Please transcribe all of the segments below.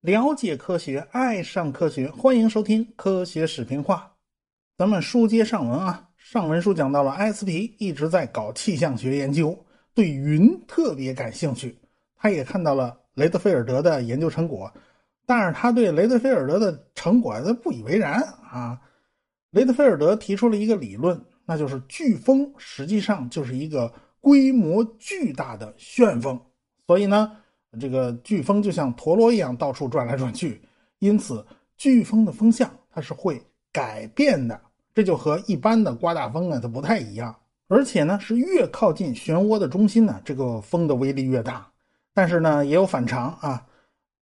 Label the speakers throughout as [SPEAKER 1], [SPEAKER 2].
[SPEAKER 1] 了解科学，爱上科学，欢迎收听《科学视频化》。咱们书接上文啊，上文书讲到了埃斯皮一直在搞气象学研究，对云特别感兴趣。他也看到了雷德菲尔德的研究成果，但是他对雷德菲尔德的成果他不以为然啊。雷德菲尔德提出了一个理论，那就是飓风实际上就是一个规模巨大的旋风，所以呢，这个飓风就像陀螺一样到处转来转去，因此飓风的风向它是会改变的，这就和一般的刮大风啊它不太一样，而且呢是越靠近漩涡的中心呢，这个风的威力越大。但是呢，也有反常啊。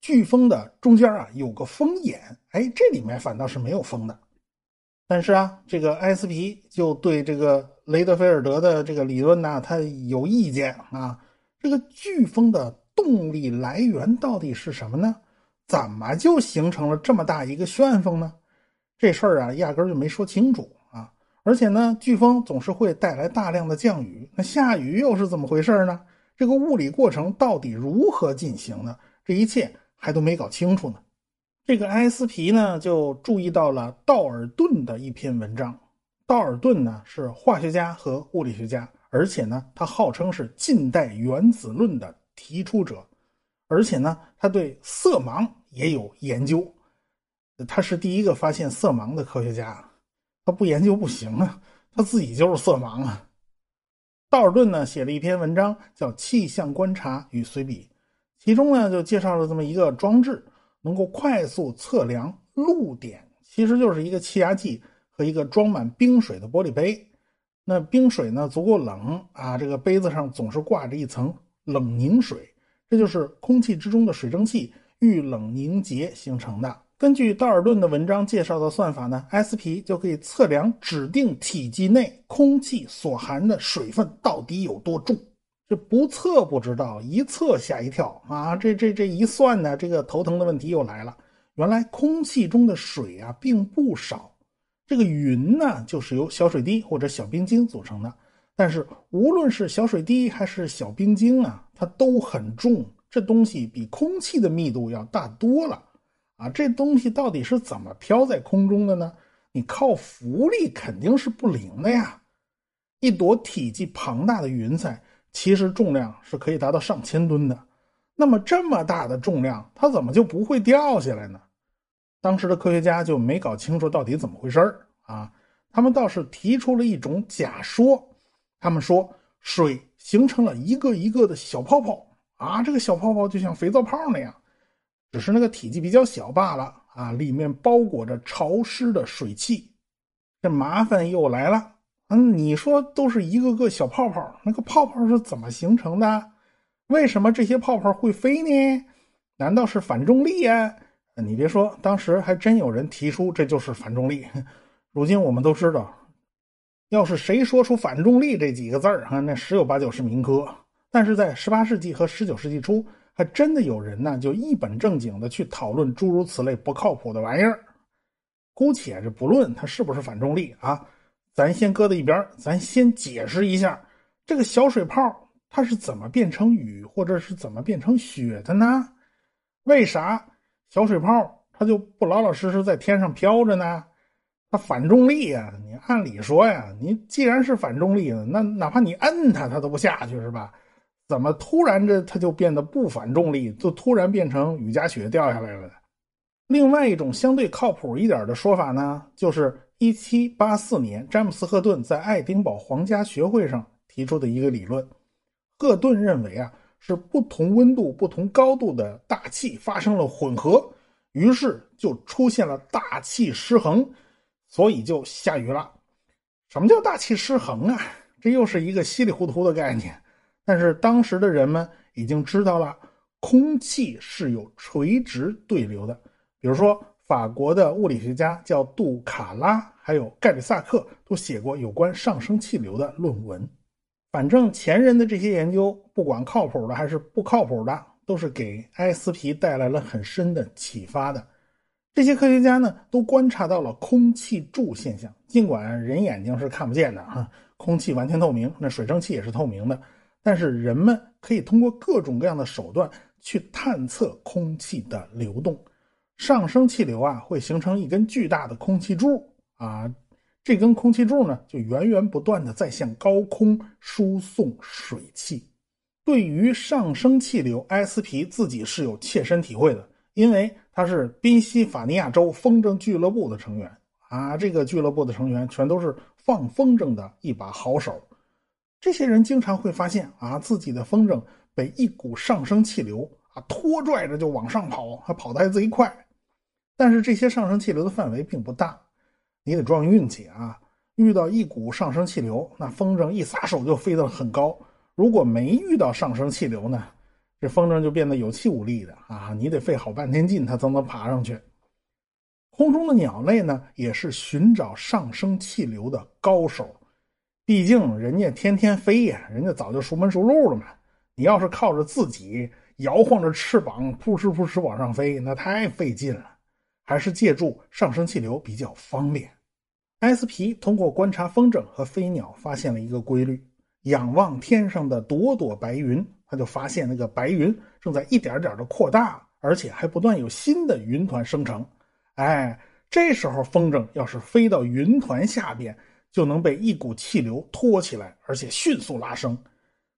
[SPEAKER 1] 飓风的中间啊有个风眼，哎，这里面反倒是没有风的。但是啊，这个埃斯皮就对这个雷德菲尔德的这个理论呢，他有意见啊。这个飓风的动力来源到底是什么呢？怎么就形成了这么大一个旋风呢？这事儿啊，压根儿就没说清楚啊。而且呢，飓风总是会带来大量的降雨，那下雨又是怎么回事呢？这个物理过程到底如何进行呢？这一切还都没搞清楚呢。这个埃斯皮呢，就注意到了道尔顿的一篇文章。道尔顿呢是化学家和物理学家，而且呢，他号称是近代原子论的提出者，而且呢，他对色盲也有研究。他是第一个发现色盲的科学家，他不研究不行啊，他自己就是色盲啊。道尔顿呢写了一篇文章，叫《气象观察与随笔》，其中呢就介绍了这么一个装置，能够快速测量露点，其实就是一个气压计和一个装满冰水的玻璃杯。那冰水呢足够冷啊，这个杯子上总是挂着一层冷凝水，这就是空气之中的水蒸气遇冷凝结形成的。根据道尔顿的文章介绍的算法呢，S P 就可以测量指定体积内空气所含的水分到底有多重。这不测不知道，一测吓一跳啊！这这这一算呢，这个头疼的问题又来了。原来空气中的水啊并不少，这个云呢就是由小水滴或者小冰晶组成的。但是无论是小水滴还是小冰晶啊，它都很重，这东西比空气的密度要大多了。啊，这东西到底是怎么飘在空中的呢？你靠浮力肯定是不灵的呀。一朵体积庞大的云彩，其实重量是可以达到上千吨的。那么这么大的重量，它怎么就不会掉下来呢？当时的科学家就没搞清楚到底怎么回事啊。他们倒是提出了一种假说，他们说水形成了一个一个的小泡泡啊，这个小泡泡就像肥皂泡那样。只是那个体积比较小罢了啊，里面包裹着潮湿的水汽，这麻烦又来了。嗯，你说都是一个个小泡泡，那个泡泡是怎么形成的？为什么这些泡泡会飞呢？难道是反重力呀？你别说，当时还真有人提出这就是反重力。如今我们都知道，要是谁说出反重力这几个字儿啊，那十有八九是民科。但是在十八世纪和十九世纪初。还真的有人呢，就一本正经的去讨论诸如此类不靠谱的玩意儿。姑且这不论它是不是反重力啊，咱先搁在一边咱先解释一下这个小水泡它是怎么变成雨，或者是怎么变成雪的呢？为啥小水泡它就不老老实实在天上飘着呢？它反重力呀！你按理说呀，你既然是反重力，那哪怕你摁它，它都不下去是吧？怎么突然这它就变得不反重力，就突然变成雨夹雪掉下来了呢？另外一种相对靠谱一点的说法呢，就是1784年詹姆斯·赫顿在爱丁堡皇家学会上提出的一个理论。赫顿认为啊，是不同温度、不同高度的大气发生了混合，于是就出现了大气失衡，所以就下雨了。什么叫大气失衡啊？这又是一个稀里糊涂的概念。但是当时的人们已经知道了，空气是有垂直对流的。比如说，法国的物理学家叫杜卡拉，还有盖里萨克都写过有关上升气流的论文。反正前人的这些研究，不管靠谱的还是不靠谱的，都是给埃斯皮带来了很深的启发的。这些科学家呢，都观察到了空气柱现象，尽管人眼睛是看不见的哈，空气完全透明，那水蒸气也是透明的。但是人们可以通过各种各样的手段去探测空气的流动。上升气流啊，会形成一根巨大的空气柱啊，这根空气柱呢，就源源不断的在向高空输送水汽。对于上升气流，埃斯皮自己是有切身体会的，因为他是宾夕法尼亚州风筝俱乐部的成员啊。这个俱乐部的成员全都是放风筝的一把好手。这些人经常会发现啊，自己的风筝被一股上升气流啊拖拽着就往上跑，还跑得还贼快。但是这些上升气流的范围并不大，你得撞运气啊！遇到一股上升气流，那风筝一撒手就飞得很高。如果没遇到上升气流呢，这风筝就变得有气无力的啊！你得费好半天劲，它才能爬上去。空中的鸟类呢，也是寻找上升气流的高手，毕竟人家天天飞呀，人家早就熟门熟路了嘛。你要是靠着自己摇晃着翅膀扑哧扑哧往上飞，那太费劲了，还是借助上升气流比较方便。埃斯皮通过观察风筝和飞鸟，发现了一个规律。仰望天上的朵朵白云，他就发现那个白云正在一点点的扩大，而且还不断有新的云团生成。哎，这时候风筝要是飞到云团下边，就能被一股气流托起来，而且迅速拉升。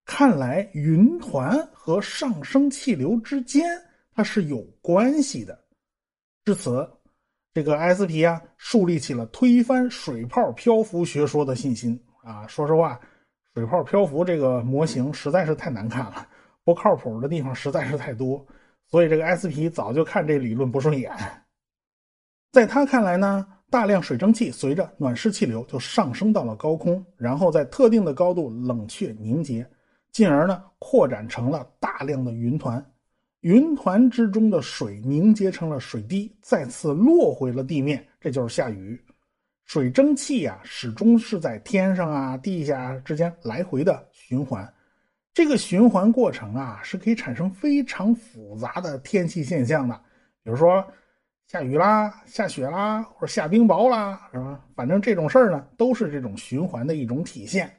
[SPEAKER 1] 看来云团和上升气流之间它是有关系的。至此，这个埃斯皮啊树立起了推翻水泡漂浮学说的信心啊。说实话。水泡漂浮这个模型实在是太难看了，不靠谱的地方实在是太多，所以这个 SP 早就看这理论不顺眼。在他看来呢，大量水蒸气随着暖湿气流就上升到了高空，然后在特定的高度冷却凝结，进而呢扩展成了大量的云团。云团之中的水凝结成了水滴，再次落回了地面，这就是下雨。水蒸气呀，始终是在天上啊、地下之间来回的循环。这个循环过程啊，是可以产生非常复杂的天气现象的。比如说下雨啦、下雪啦，或者下冰雹啦，是吧？反正这种事儿呢，都是这种循环的一种体现。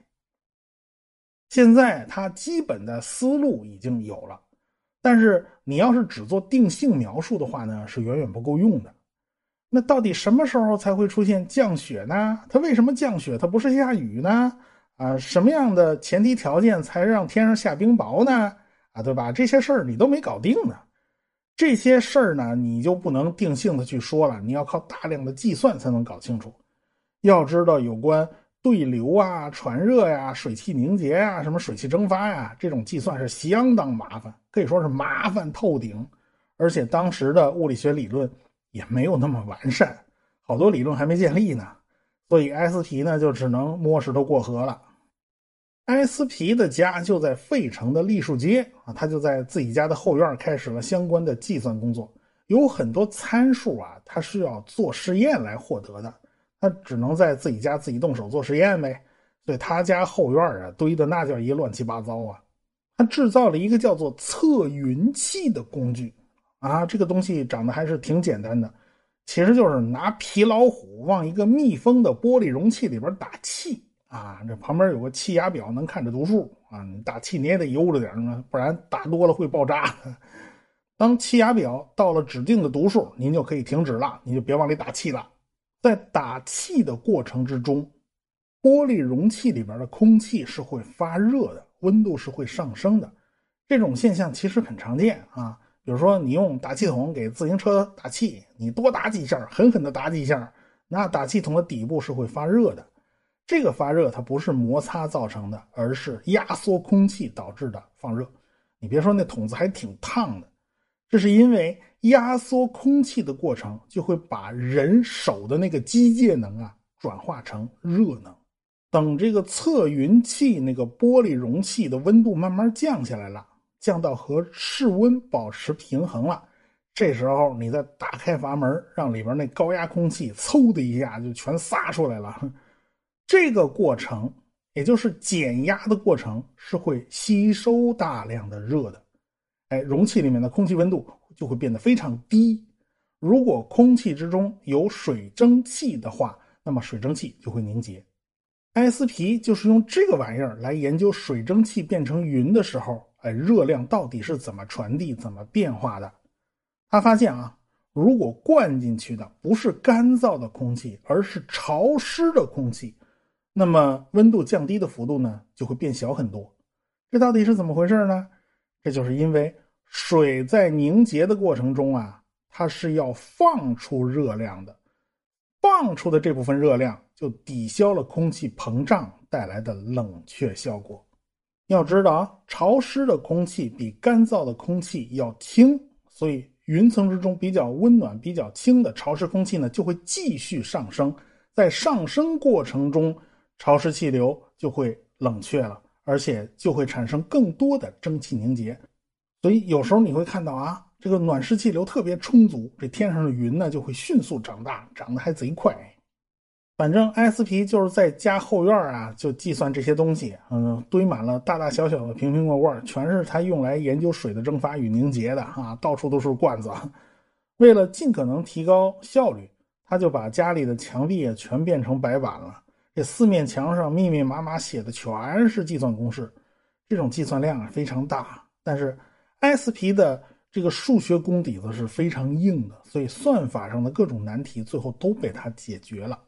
[SPEAKER 1] 现在它基本的思路已经有了，但是你要是只做定性描述的话呢，是远远不够用的。那到底什么时候才会出现降雪呢？它为什么降雪？它不是下雨呢？啊，什么样的前提条件才让天上下冰雹呢？啊，对吧？这些事儿你都没搞定呢。这些事儿呢，你就不能定性的去说了，你要靠大量的计算才能搞清楚。要知道，有关对流啊、传热呀、水汽凝结呀、什么水汽蒸发呀，这种计算是相当麻烦，可以说是麻烦透顶。而且当时的物理学理论。也没有那么完善，好多理论还没建立呢，所以埃斯皮呢就只能摸石头过河了。埃斯皮的家就在费城的栗树街啊，他就在自己家的后院开始了相关的计算工作。有很多参数啊，他是要做实验来获得的，他只能在自己家自己动手做实验呗。所以他家后院啊堆的那叫一乱七八糟啊。他制造了一个叫做测云器的工具。啊，这个东西长得还是挺简单的，其实就是拿皮老虎往一个密封的玻璃容器里边打气啊，这旁边有个气压表，能看着读数啊。你打气你也得悠着点啊，不然打多了会爆炸。当气压表到了指定的读数，您就可以停止了，你就别往里打气了。在打气的过程之中，玻璃容器里边的空气是会发热的，温度是会上升的。这种现象其实很常见啊。比如说，你用打气筒给自行车打气，你多打几下，狠狠的打几下，那打气筒的底部是会发热的。这个发热它不是摩擦造成的，而是压缩空气导致的放热。你别说，那筒子还挺烫的，这是因为压缩空气的过程就会把人手的那个机械能啊转化成热能。等这个测云器那个玻璃容器的温度慢慢降下来了。降到和室温保持平衡了，这时候你再打开阀门，让里边那高压空气嗖的一下就全撒出来了。这个过程，也就是减压的过程，是会吸收大量的热的。哎，容器里面的空气温度就会变得非常低。如果空气之中有水蒸气的话，那么水蒸气就会凝结。埃斯皮就是用这个玩意儿来研究水蒸气变成云的时候，哎，热量到底是怎么传递、怎么变化的。他发现啊，如果灌进去的不是干燥的空气，而是潮湿的空气，那么温度降低的幅度呢就会变小很多。这到底是怎么回事呢？这就是因为水在凝结的过程中啊，它是要放出热量的，放出的这部分热量。就抵消了空气膨胀带来的冷却效果。要知道啊，潮湿的空气比干燥的空气要轻，所以云层之中比较温暖、比较轻的潮湿空气呢，就会继续上升。在上升过程中，潮湿气流就会冷却了，而且就会产生更多的蒸汽凝结。所以有时候你会看到啊，这个暖湿气流特别充足，这天上的云呢就会迅速长大，长得还贼快。反正埃斯皮就是在家后院啊，就计算这些东西，嗯，堆满了大大小小的瓶瓶罐罐，全是他用来研究水的蒸发与凝结的啊，到处都是罐子。为了尽可能提高效率，他就把家里的墙壁全变成白板了，这四面墙上密密麻麻写的全是计算公式，这种计算量啊非常大。但是埃斯皮的这个数学功底子是非常硬的，所以算法上的各种难题最后都被他解决了。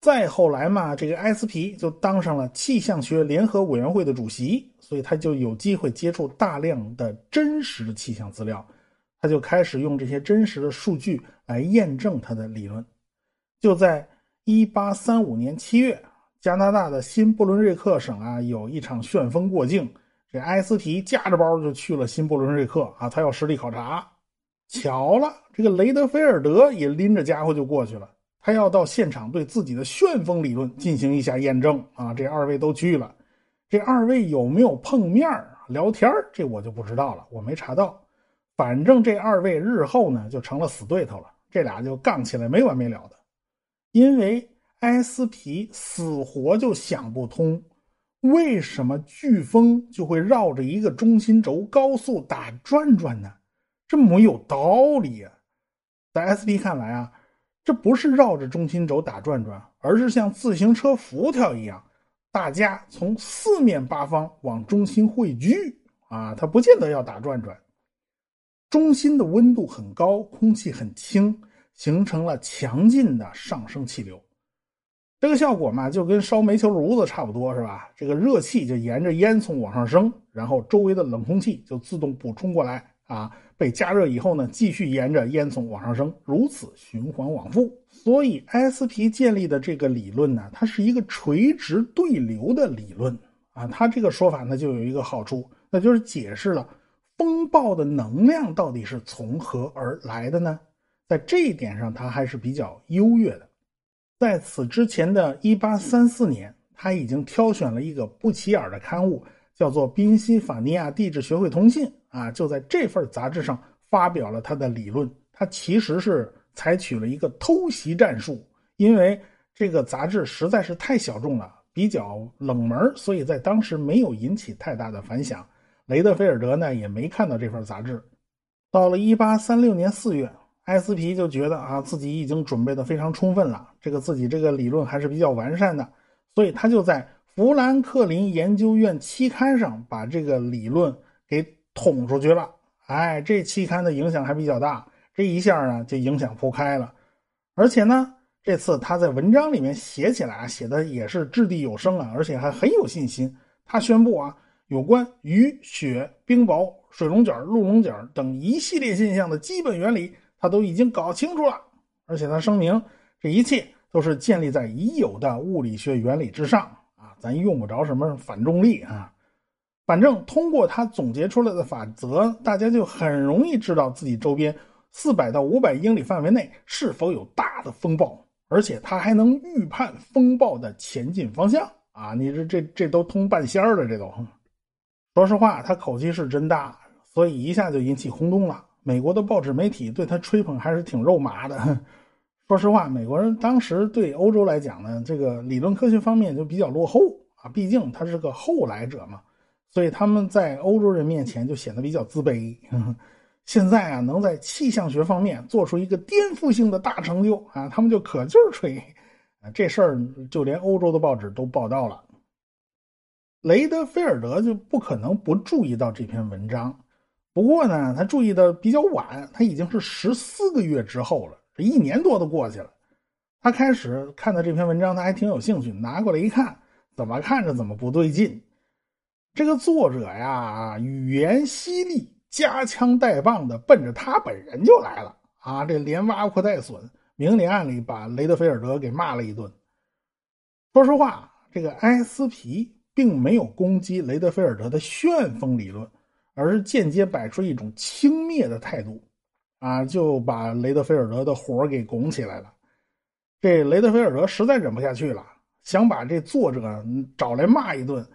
[SPEAKER 1] 再后来嘛，这个埃斯皮就当上了气象学联合委员会的主席，所以他就有机会接触大量的真实的气象资料，他就开始用这些真实的数据来验证他的理论。就在1835年7月，加拿大的新布伦瑞克省啊，有一场旋风过境，这埃斯提夹着包就去了新布伦瑞克啊，他要实地考察。巧了，这个雷德菲尔德也拎着家伙就过去了。他要到现场对自己的旋风理论进行一下验证啊！这二位都去了，这二位有没有碰面聊天这我就不知道了，我没查到。反正这二位日后呢就成了死对头了，这俩就杠起来没完没了的。因为埃斯皮死活就想不通，为什么飓风就会绕着一个中心轴高速打转转呢？这没有道理啊！在 S P 看来啊。这不是绕着中心轴打转转，而是像自行车辐条一样，大家从四面八方往中心汇聚啊！它不见得要打转转。中心的温度很高，空气很轻，形成了强劲的上升气流。这个效果嘛，就跟烧煤球炉子差不多，是吧？这个热气就沿着烟囱往上升，然后周围的冷空气就自动补充过来。啊，被加热以后呢，继续沿着烟囱往上升，如此循环往复。所以埃斯皮建立的这个理论呢，它是一个垂直对流的理论啊。它这个说法呢，就有一个好处，那就是解释了风暴的能量到底是从何而来的呢？在这一点上，它还是比较优越的。在此之前的一八三四年，他已经挑选了一个不起眼的刊物。叫做宾夕法尼亚地质学会通信啊，就在这份杂志上发表了他的理论。他其实是采取了一个偷袭战术，因为这个杂志实在是太小众了，比较冷门，所以在当时没有引起太大的反响。雷德菲尔德呢也没看到这份杂志。到了1836年4月，埃斯皮就觉得啊自己已经准备的非常充分了，这个自己这个理论还是比较完善的，所以他就在。富兰克林研究院期刊上把这个理论给捅出去了，哎，这期刊的影响还比较大，这一下呢就影响铺开了，而且呢，这次他在文章里面写起来啊，写的也是掷地有声啊，而且还很有信心。他宣布啊，有关雨雪冰雹、水龙卷、鹿龙卷等一系列现象的基本原理，他都已经搞清楚了，而且他声明，这一切都是建立在已有的物理学原理之上啊。咱用不着什么反重力啊，反正通过他总结出来的法则，大家就很容易知道自己周边四百到五百英里范围内是否有大的风暴，而且他还能预判风暴的前进方向啊！你这这这都通半仙儿了，这都。说实话，他口气是真大，所以一下就引起轰动了。美国的报纸媒体对他吹捧还是挺肉麻的。说实话，美国人当时对欧洲来讲呢，这个理论科学方面就比较落后啊，毕竟他是个后来者嘛，所以他们在欧洲人面前就显得比较自卑。现在啊，能在气象学方面做出一个颠覆性的大成就啊，他们就可劲儿吹。啊，这事儿就连欧洲的报纸都报道了。雷德菲尔德就不可能不注意到这篇文章，不过呢，他注意的比较晚，他已经是十四个月之后了，这一年多都过去了。他开始看到这篇文章，他还挺有兴趣，拿过来一看，怎么看着怎么不对劲。这个作者呀，语言犀利，夹枪带棒的，奔着他本人就来了啊！这连挖苦带损，明里暗里把雷德菲尔德给骂了一顿。说实话，这个埃斯皮并没有攻击雷德菲尔德的旋风理论，而是间接摆出一种轻蔑的态度，啊，就把雷德菲尔德的火给拱起来了。这雷德菲尔德实在忍不下去了，想把这作者找来骂一顿，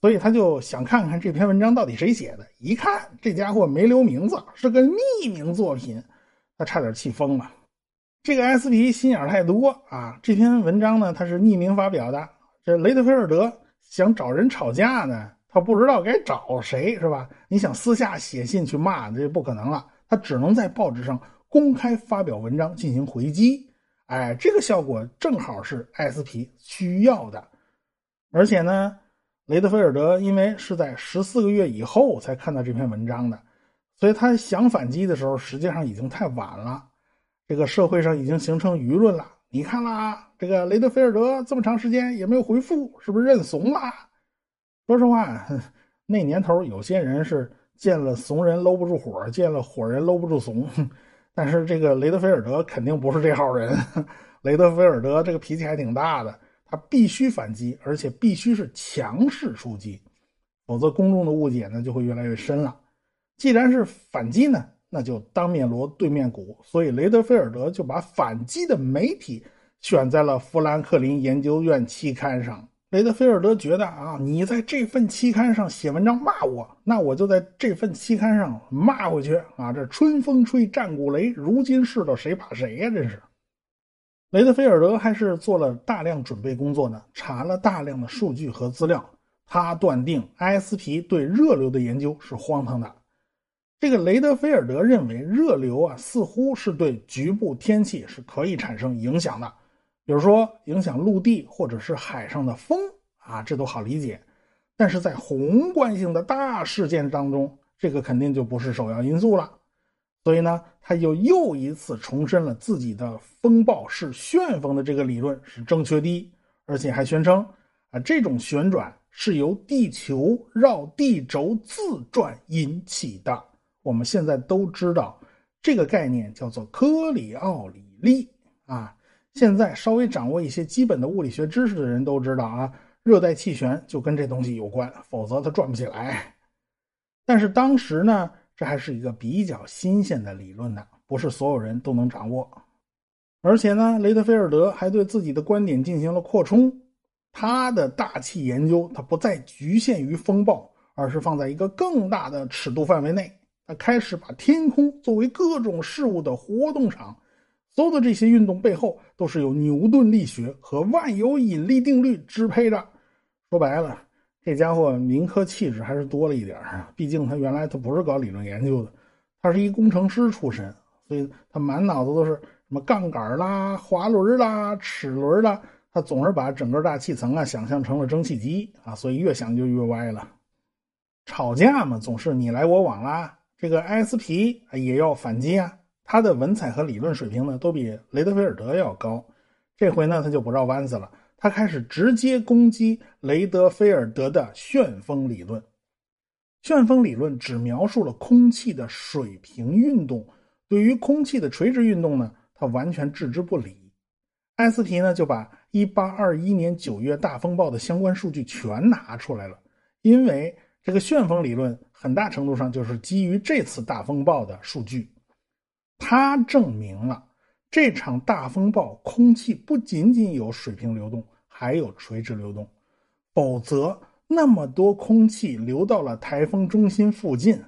[SPEAKER 1] 所以他就想看看这篇文章到底谁写的。一看这家伙没留名字，是个匿名作品，他差点气疯了。这个 SP 心眼太多啊！这篇文章呢，他是匿名发表的。这雷德菲尔德想找人吵架呢，他不知道该找谁，是吧？你想私下写信去骂，这不可能了。他只能在报纸上公开发表文章进行回击。哎，这个效果正好是艾斯皮需要的，而且呢，雷德菲尔德因为是在十四个月以后才看到这篇文章的，所以他想反击的时候，实际上已经太晚了。这个社会上已经形成舆论了，你看啦，这个雷德菲尔德这么长时间也没有回复，是不是认怂了？说实话，那年头有些人是见了怂人搂不住火，见了火人搂不住怂。但是这个雷德菲尔德肯定不是这号人，雷德菲尔德这个脾气还挺大的，他必须反击，而且必须是强势出击，否则公众的误解呢就会越来越深了。既然是反击呢，那就当面锣对面鼓，所以雷德菲尔德就把反击的媒体选在了富兰克林研究院期刊上。雷德菲尔德觉得啊，你在这份期刊上写文章骂我，那我就在这份期刊上骂回去啊！这春风吹战鼓雷，如今世道谁怕谁呀？真是。雷德菲尔德还是做了大量准备工作呢，查了大量的数据和资料。他断定埃斯皮对热流的研究是荒唐的。这个雷德菲尔德认为，热流啊，似乎是对局部天气是可以产生影响的。比如说影响陆地或者是海上的风啊，这都好理解。但是在宏观性的大事件当中，这个肯定就不是首要因素了。所以呢，他又又一次重申了自己的风暴是旋风的这个理论是正确的，而且还宣称啊，这种旋转是由地球绕地轴自转引起的。我们现在都知道这个概念叫做科里奥里力啊。现在稍微掌握一些基本的物理学知识的人都知道啊，热带气旋就跟这东西有关，否则它转不起来。但是当时呢，这还是一个比较新鲜的理论呢，不是所有人都能掌握。而且呢，雷德菲尔德还对自己的观点进行了扩充，他的大气研究他不再局限于风暴，而是放在一个更大的尺度范围内。他开始把天空作为各种事物的活动场。所有的这些运动背后都是由牛顿力学和万有引力定律支配着。说白了，这家伙民科气质还是多了一点毕竟他原来他不是搞理论研究的，他是一工程师出身，所以他满脑子都是什么杠杆啦、滑轮啦、齿轮啦。他总是把整个大气层啊想象成了蒸汽机啊，所以越想就越歪了。吵架嘛，总是你来我往啦。这个埃斯皮也要反击啊。他的文采和理论水平呢，都比雷德菲尔德要高。这回呢，他就不绕弯子了，他开始直接攻击雷德菲尔德的旋风理论。旋风理论只描述了空气的水平运动，对于空气的垂直运动呢，他完全置之不理。艾斯皮呢，就把1821年9月大风暴的相关数据全拿出来了，因为这个旋风理论很大程度上就是基于这次大风暴的数据。他证明了这场大风暴空气不仅仅有水平流动，还有垂直流动。否则，那么多空气流到了台风中心附近，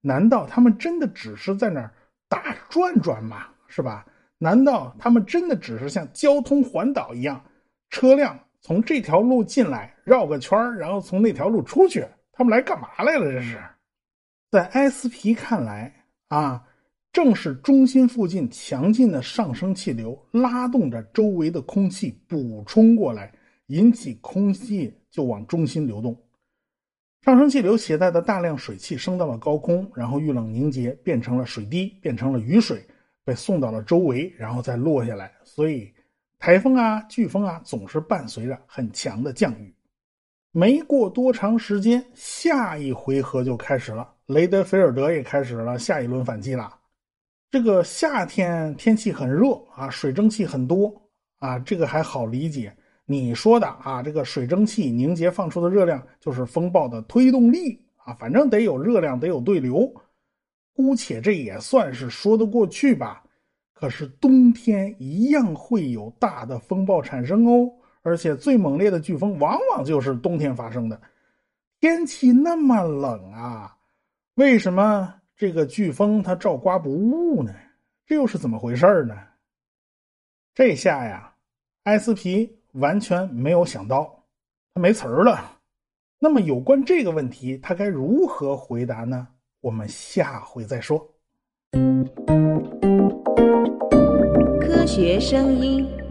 [SPEAKER 1] 难道他们真的只是在那儿打转转吗？是吧？难道他们真的只是像交通环岛一样，车辆从这条路进来绕个圈然后从那条路出去？他们来干嘛来了？这是，在埃斯皮看来啊。正是中心附近强劲的上升气流拉动着周围的空气补充过来，引起空气就往中心流动。上升气流携带的大量水汽升到了高空，然后遇冷凝结，变成了水滴，变成了雨水，被送到了周围，然后再落下来。所以，台风啊、飓风啊，总是伴随着很强的降雨。没过多长时间，下一回合就开始了，雷德菲尔德也开始了下一轮反击了。这个夏天天气很热啊，水蒸气很多啊，这个还好理解。你说的啊，这个水蒸气凝结放出的热量就是风暴的推动力啊，反正得有热量，得有对流，姑且这也算是说得过去吧。可是冬天一样会有大的风暴产生哦，而且最猛烈的飓风往往就是冬天发生的。天气那么冷啊，为什么？这个飓风它照刮不误呢，这又是怎么回事呢？这下呀，埃斯皮完全没有想到，他没词儿了。那么有关这个问题，他该如何回答呢？我们下回再说。
[SPEAKER 2] 科学声音。